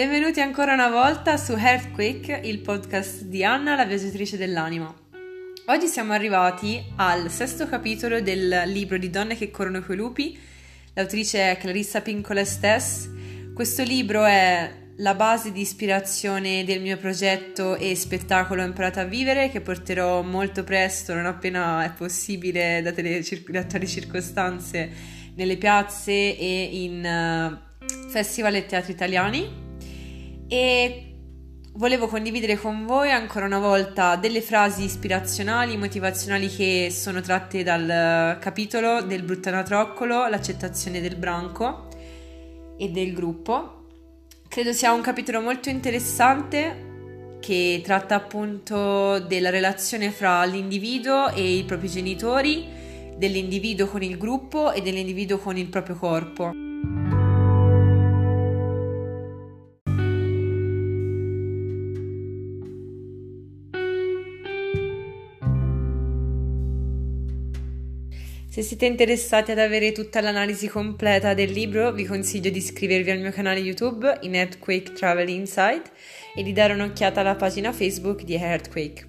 Benvenuti ancora una volta su Earthquake, il podcast di Anna, la viaggiatrice dell'anima. Oggi siamo arrivati al sesto capitolo del libro di Donne che corrono coi lupi. L'autrice è Clarissa Pincola Stess. Questo libro è la base di ispirazione del mio progetto e spettacolo Imparato a vivere che porterò molto presto, non appena è possibile, date le, cir- attuali circostanze, nelle piazze e in uh, festival e teatri italiani. E volevo condividere con voi ancora una volta delle frasi ispirazionali, motivazionali che sono tratte dal capitolo del Bruttanatroccolo, l'accettazione del branco e del gruppo Credo sia un capitolo molto interessante che tratta appunto della relazione fra l'individuo e i propri genitori, dell'individuo con il gruppo e dell'individuo con il proprio corpo. Se siete interessati ad avere tutta l'analisi completa del libro, vi consiglio di iscrivervi al mio canale YouTube in Earthquake Travel Insight e di dare un'occhiata alla pagina Facebook di Earthquake.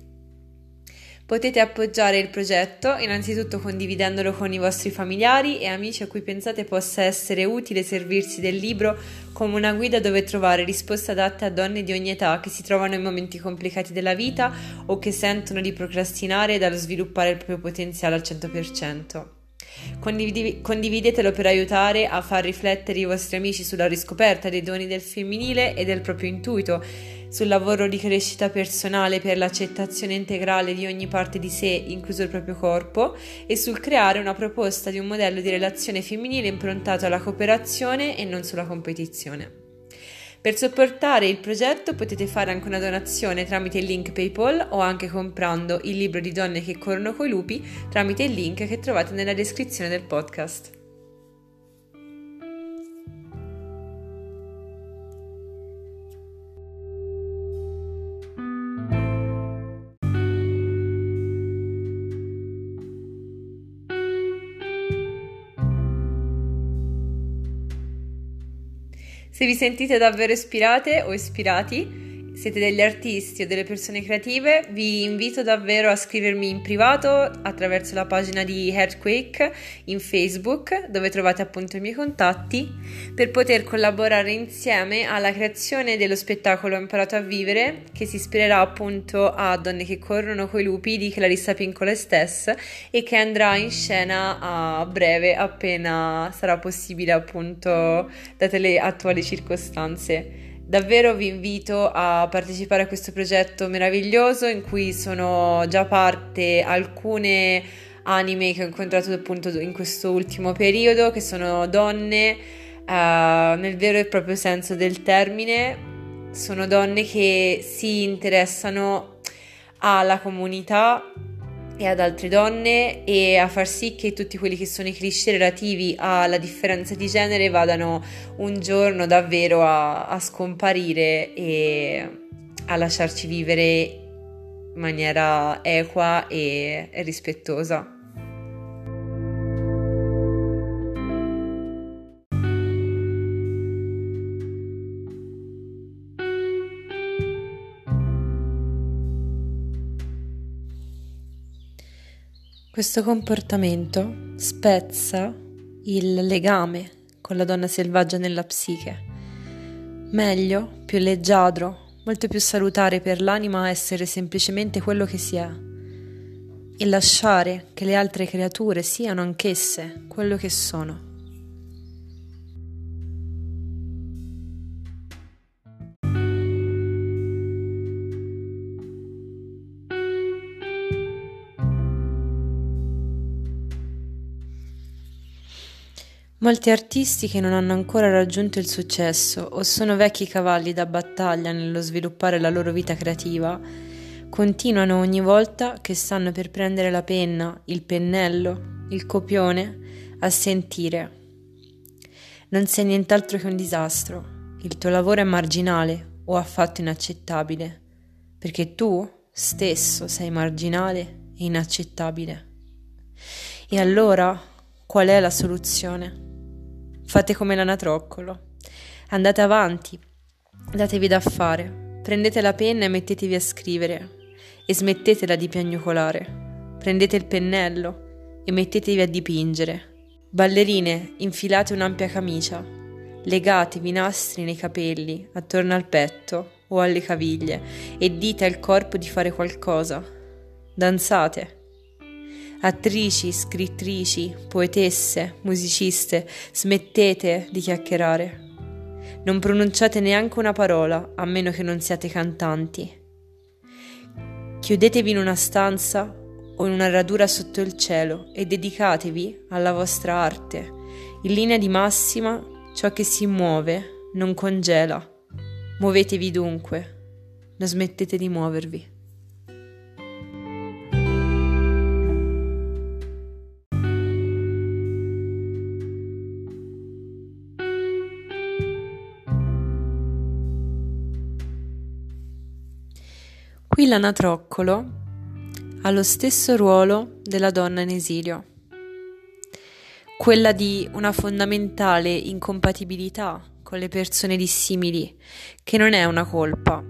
Potete appoggiare il progetto innanzitutto condividendolo con i vostri familiari e amici a cui pensate possa essere utile servirsi del libro come una guida dove trovare risposte adatte a donne di ogni età che si trovano in momenti complicati della vita o che sentono di procrastinare dallo sviluppare il proprio potenziale al 100%. Condivid- condividetelo per aiutare a far riflettere i vostri amici sulla riscoperta dei doni del femminile e del proprio intuito, sul lavoro di crescita personale per l'accettazione integrale di ogni parte di sé, incluso il proprio corpo, e sul creare una proposta di un modello di relazione femminile improntato alla cooperazione e non sulla competizione. Per supportare il progetto potete fare anche una donazione tramite il link PayPal o anche comprando il libro di donne che corrono coi lupi tramite il link che trovate nella descrizione del podcast. Se vi sentite davvero ispirate o ispirati, siete degli artisti o delle persone creative, vi invito davvero a scrivermi in privato attraverso la pagina di Earthquake in Facebook, dove trovate appunto i miei contatti, per poter collaborare insieme alla creazione dello spettacolo Imparato a vivere, che si ispirerà appunto a Donne che corrono coi lupi di Clarissa Pincola stessa e che andrà in scena a breve appena sarà possibile appunto date le attuali circostanze. Davvero vi invito a partecipare a questo progetto meraviglioso in cui sono già parte alcune anime che ho incontrato appunto in questo ultimo periodo, che sono donne uh, nel vero e proprio senso del termine, sono donne che si interessano alla comunità e ad altre donne e a far sì che tutti quelli che sono i cliché relativi alla differenza di genere vadano un giorno davvero a, a scomparire e a lasciarci vivere in maniera equa e, e rispettosa. Questo comportamento spezza il legame con la donna selvaggia nella psiche. Meglio, più leggiadro, molto più salutare per l'anima essere semplicemente quello che si è e lasciare che le altre creature siano anch'esse quello che sono. Molti artisti che non hanno ancora raggiunto il successo o sono vecchi cavalli da battaglia nello sviluppare la loro vita creativa, continuano ogni volta che stanno per prendere la penna, il pennello, il copione, a sentire. Non sei nient'altro che un disastro, il tuo lavoro è marginale o affatto inaccettabile, perché tu stesso sei marginale e inaccettabile. E allora qual è la soluzione? Fate come l'anatroccolo. Andate avanti. Datevi da fare, prendete la penna e mettetevi a scrivere e smettetela di piagnucolare. Prendete il pennello e mettetevi a dipingere. Ballerine, infilate un'ampia camicia, legatevi nastri nei capelli, attorno al petto o alle caviglie e dite al corpo di fare qualcosa. Danzate. Attrici, scrittrici, poetesse, musiciste, smettete di chiacchierare. Non pronunciate neanche una parola, a meno che non siate cantanti. Chiudetevi in una stanza o in una radura sotto il cielo e dedicatevi alla vostra arte. In linea di massima, ciò che si muove non congela. Muovetevi dunque, non smettete di muovervi. Qui l'anatroccolo ha lo stesso ruolo della donna in esilio, quella di una fondamentale incompatibilità con le persone dissimili, che non è una colpa,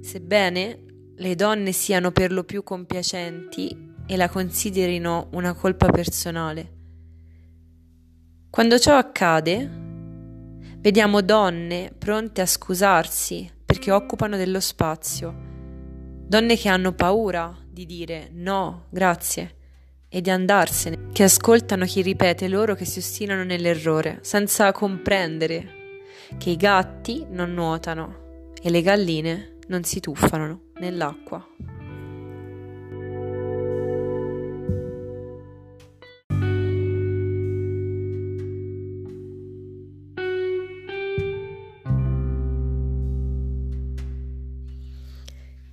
sebbene le donne siano per lo più compiacenti e la considerino una colpa personale. Quando ciò accade, vediamo donne pronte a scusarsi perché occupano dello spazio donne che hanno paura di dire no, grazie e di andarsene, che ascoltano chi ripete loro che si ostinano nell'errore, senza comprendere che i gatti non nuotano e le galline non si tuffano nell'acqua.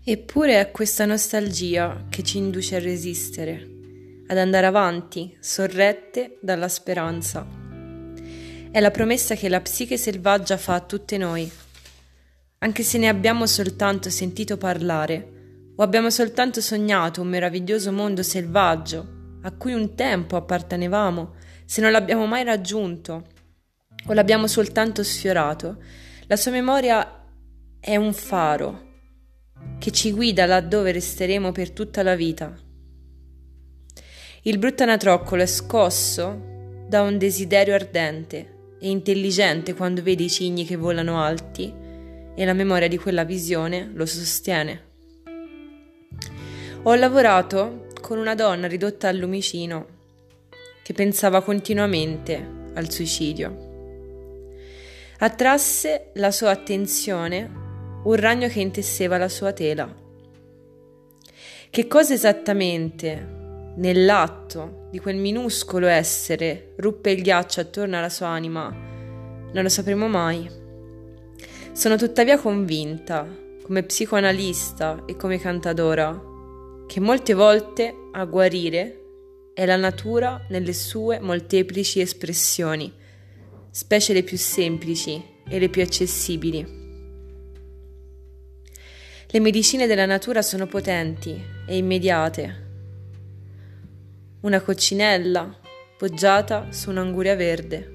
Eppure è questa nostalgia che ci induce a resistere, ad andare avanti, sorrette dalla speranza. È la promessa che la psiche selvaggia fa a tutte noi. Anche se ne abbiamo soltanto sentito parlare, o abbiamo soltanto sognato un meraviglioso mondo selvaggio, a cui un tempo appartenevamo, se non l'abbiamo mai raggiunto, o l'abbiamo soltanto sfiorato, la sua memoria è un faro che ci guida laddove resteremo per tutta la vita. Il brutto anatroccolo è scosso da un desiderio ardente e intelligente quando vede i cigni che volano alti e la memoria di quella visione lo sostiene. Ho lavorato con una donna ridotta al lumicino che pensava continuamente al suicidio. Attrasse la sua attenzione un ragno che intesseva la sua tela. Che cosa esattamente nell'atto di quel minuscolo essere ruppe il ghiaccio attorno alla sua anima non lo sapremo mai. Sono tuttavia convinta, come psicoanalista e come cantadora, che molte volte a guarire è la natura nelle sue molteplici espressioni, specie le più semplici e le più accessibili. Le medicine della natura sono potenti e immediate. Una coccinella poggiata su un'anguria verde,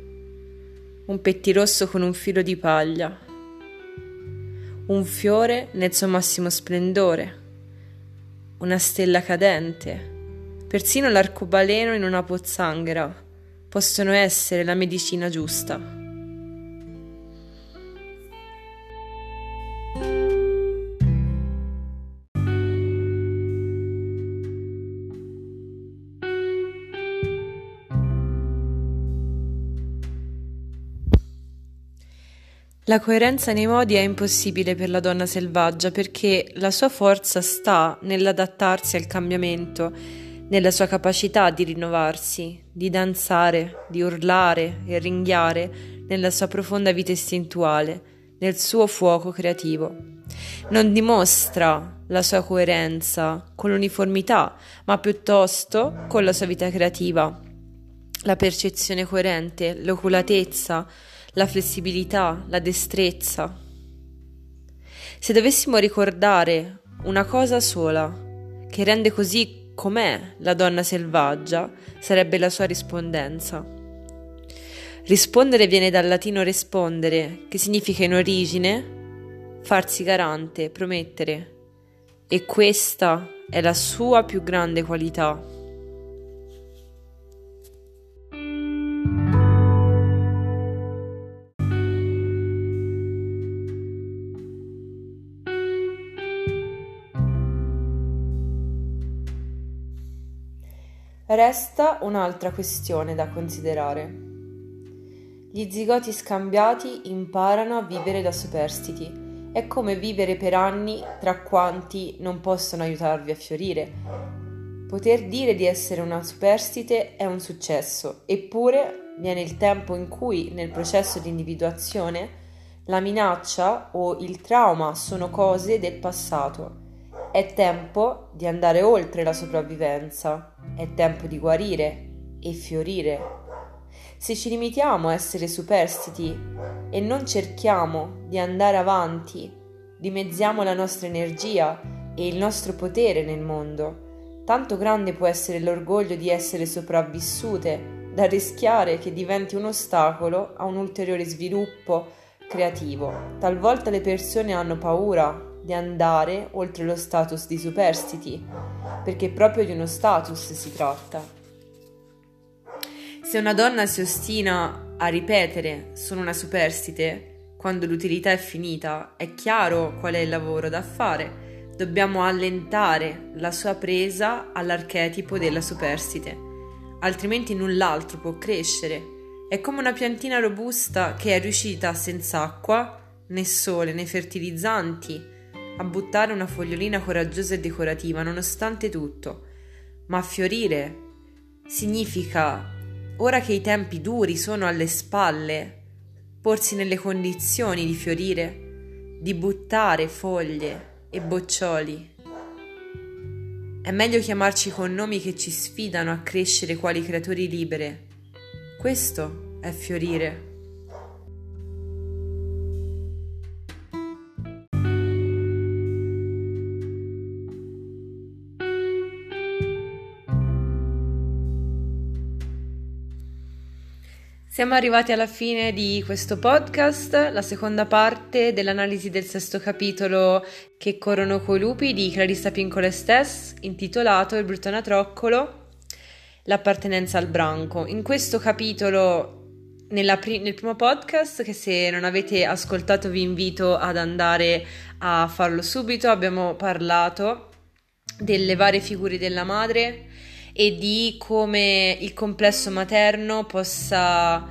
un pettirosso con un filo di paglia, un fiore nel suo massimo splendore, una stella cadente, persino l'arcobaleno in una pozzanghera. Possono essere la medicina giusta. La coerenza nei modi è impossibile per la donna selvaggia perché la sua forza sta nell'adattarsi al cambiamento, nella sua capacità di rinnovarsi, di danzare, di urlare e ringhiare nella sua profonda vita istintuale, nel suo fuoco creativo. Non dimostra la sua coerenza con l'uniformità, ma piuttosto con la sua vita creativa. La percezione coerente, l'oculatezza, la flessibilità, la destrezza. Se dovessimo ricordare una cosa sola che rende così com'è la donna selvaggia, sarebbe la sua rispondenza. Rispondere viene dal latino rispondere, che significa in origine farsi garante, promettere. E questa è la sua più grande qualità. Resta un'altra questione da considerare. Gli zigoti scambiati imparano a vivere da superstiti. È come vivere per anni tra quanti non possono aiutarvi a fiorire. Poter dire di essere una superstite è un successo, eppure viene il tempo in cui, nel processo di individuazione, la minaccia o il trauma sono cose del passato è tempo di andare oltre la sopravvivenza, è tempo di guarire e fiorire. Se ci limitiamo a essere superstiti e non cerchiamo di andare avanti, dimezziamo la nostra energia e il nostro potere nel mondo. Tanto grande può essere l'orgoglio di essere sopravvissute da rischiare che diventi un ostacolo a un ulteriore sviluppo creativo. Talvolta le persone hanno paura di andare oltre lo status di superstiti, perché proprio di uno status si tratta. Se una donna si ostina a ripetere sono una superstite, quando l'utilità è finita, è chiaro qual è il lavoro da fare. Dobbiamo allentare la sua presa all'archetipo della superstite, altrimenti null'altro può crescere. È come una piantina robusta che è riuscita senza acqua, né sole né fertilizzanti, a buttare una fogliolina coraggiosa e decorativa nonostante tutto, ma fiorire significa, ora che i tempi duri sono alle spalle, porsi nelle condizioni di fiorire, di buttare foglie e boccioli. È meglio chiamarci con nomi che ci sfidano a crescere quali creatori libere. Questo è fiorire. Siamo arrivati alla fine di questo podcast, la seconda parte dell'analisi del sesto capitolo Che corrono coi lupi di Clarissa Pincola Stess, intitolato Il brutto anatroccolo, l'appartenenza al branco. In questo capitolo, pri- nel primo podcast, che se non avete ascoltato vi invito ad andare a farlo subito, abbiamo parlato delle varie figure della madre e di come il complesso materno possa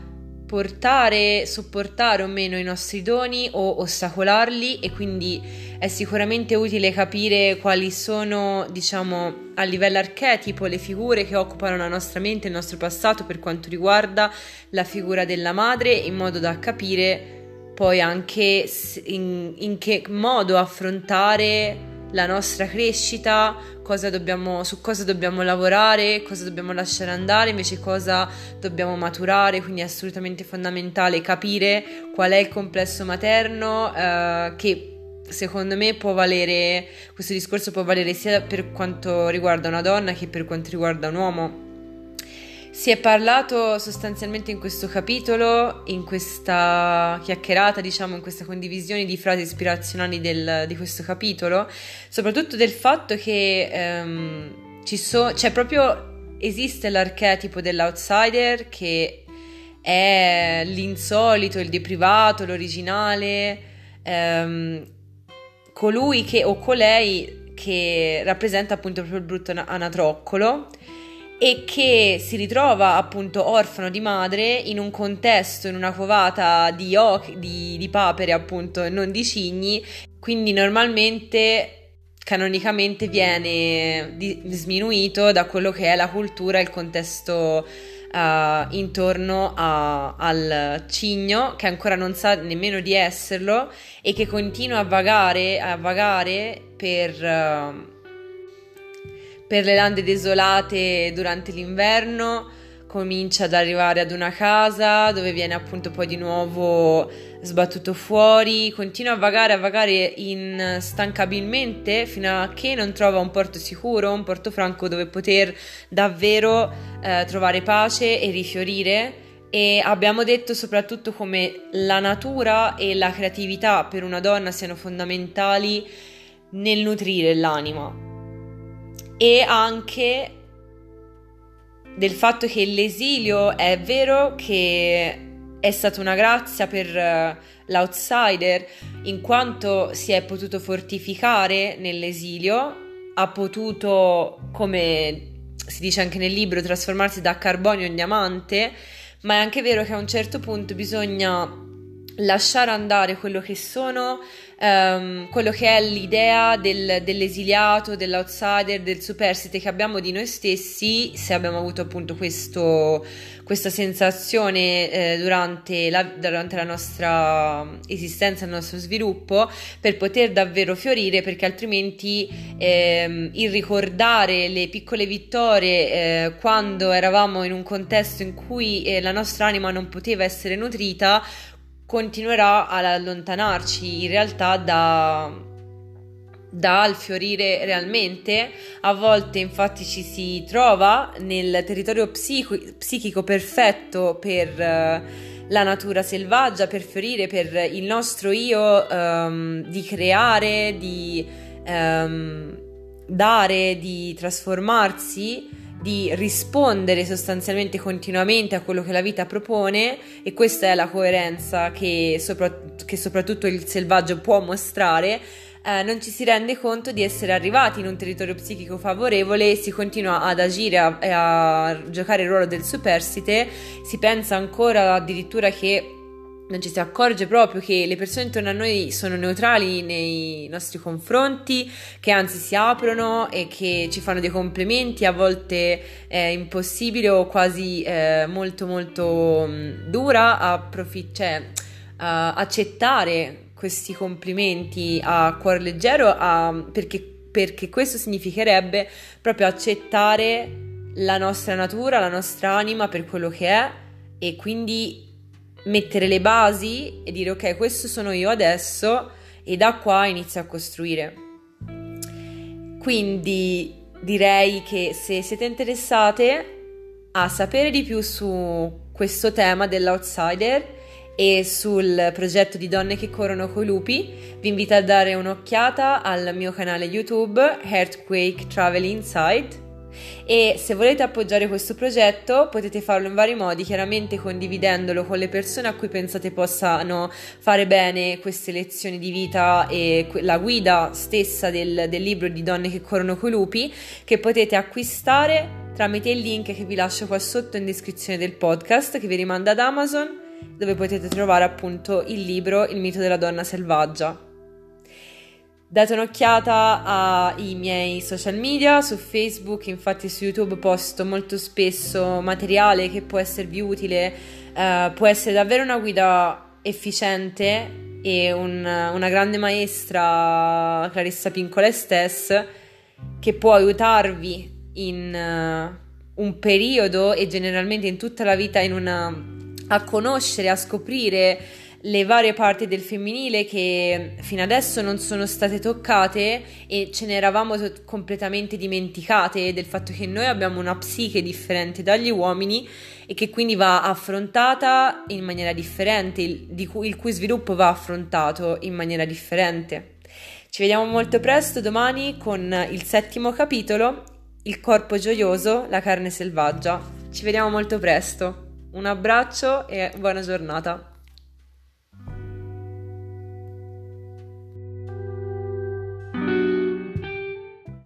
portare, sopportare o meno i nostri doni o ostacolarli e quindi è sicuramente utile capire quali sono, diciamo, a livello archetipo le figure che occupano la nostra mente, il nostro passato per quanto riguarda la figura della madre in modo da capire poi anche in, in che modo affrontare la nostra crescita, cosa dobbiamo, su cosa dobbiamo lavorare, cosa dobbiamo lasciare andare, invece cosa dobbiamo maturare, quindi è assolutamente fondamentale capire qual è il complesso materno eh, che secondo me può valere, questo discorso può valere sia per quanto riguarda una donna che per quanto riguarda un uomo si è parlato sostanzialmente in questo capitolo, in questa chiacchierata, diciamo, in questa condivisione di frasi ispirazionali del, di questo capitolo, soprattutto del fatto che ehm, ci so, cioè proprio esiste l'archetipo dell'outsider che è l'insolito, il deprivato, l'originale, ehm, colui che o colei che rappresenta appunto proprio il brutto anatroccolo e che si ritrova appunto orfano di madre in un contesto, in una covata di, ochi, di, di papere appunto non di cigni, quindi normalmente canonicamente viene di, sminuito da quello che è la cultura il contesto uh, intorno a, al cigno che ancora non sa nemmeno di esserlo e che continua a vagare, a vagare per... Uh, per le lande desolate durante l'inverno, comincia ad arrivare ad una casa dove viene appunto poi di nuovo sbattuto fuori, continua a vagare, a vagare instancabilmente fino a che non trova un porto sicuro, un porto franco dove poter davvero eh, trovare pace e rifiorire. E abbiamo detto soprattutto come la natura e la creatività per una donna siano fondamentali nel nutrire l'anima e anche del fatto che l'esilio è vero che è stata una grazia per uh, l'outsider in quanto si è potuto fortificare nell'esilio, ha potuto, come si dice anche nel libro, trasformarsi da carbonio in diamante, ma è anche vero che a un certo punto bisogna lasciare andare quello che sono, um, quello che è l'idea del, dell'esiliato, dell'outsider, del superstite che abbiamo di noi stessi, se abbiamo avuto appunto questo, questa sensazione eh, durante, la, durante, la, nostra esistenza, il nostro sviluppo, per poter davvero fiorire, perché altrimenti ehm, il ricordare le piccole vittorie eh, quando eravamo in un contesto in cui eh, la nostra anima non poteva essere nutrita, continuerà ad allontanarci in realtà da, dal fiorire realmente. A volte infatti ci si trova nel territorio psico- psichico perfetto per uh, la natura selvaggia, per fiorire, per il nostro io um, di creare, di um, dare, di trasformarsi di rispondere sostanzialmente continuamente a quello che la vita propone e questa è la coerenza che, sopra- che soprattutto il selvaggio può mostrare, eh, non ci si rende conto di essere arrivati in un territorio psichico favorevole e si continua ad agire a, a giocare il ruolo del superstite, si pensa ancora addirittura che non ci si accorge proprio che le persone intorno a noi sono neutrali nei nostri confronti, che anzi si aprono e che ci fanno dei complimenti, a volte è impossibile o quasi eh, molto molto mm, dura a profi- cioè, a accettare questi complimenti a cuore leggero a, perché, perché questo significherebbe proprio accettare la nostra natura, la nostra anima per quello che è e quindi mettere le basi e dire ok, questo sono io adesso e da qua inizio a costruire. Quindi direi che se siete interessate a sapere di più su questo tema dell'outsider e sul progetto di donne che corrono coi lupi, vi invito a dare un'occhiata al mio canale YouTube Earthquake Travel Insight e se volete appoggiare questo progetto potete farlo in vari modi, chiaramente condividendolo con le persone a cui pensate possano fare bene queste lezioni di vita e la guida stessa del, del libro di donne che corrono coi lupi che potete acquistare tramite il link che vi lascio qua sotto in descrizione del podcast che vi rimanda ad Amazon dove potete trovare appunto il libro Il mito della donna selvaggia. Date un'occhiata ai miei social media, su Facebook, infatti su YouTube posto molto spesso materiale che può esservi utile, eh, può essere davvero una guida efficiente e un, una grande maestra, Clarissa Pincola Estes, che può aiutarvi in uh, un periodo e generalmente in tutta la vita una, a conoscere, a scoprire le varie parti del femminile che fino adesso non sono state toccate e ce ne eravamo completamente dimenticate del fatto che noi abbiamo una psiche differente dagli uomini e che quindi va affrontata in maniera differente, il, cui, il cui sviluppo va affrontato in maniera differente. Ci vediamo molto presto domani con il settimo capitolo, il corpo gioioso, la carne selvaggia. Ci vediamo molto presto. Un abbraccio e buona giornata.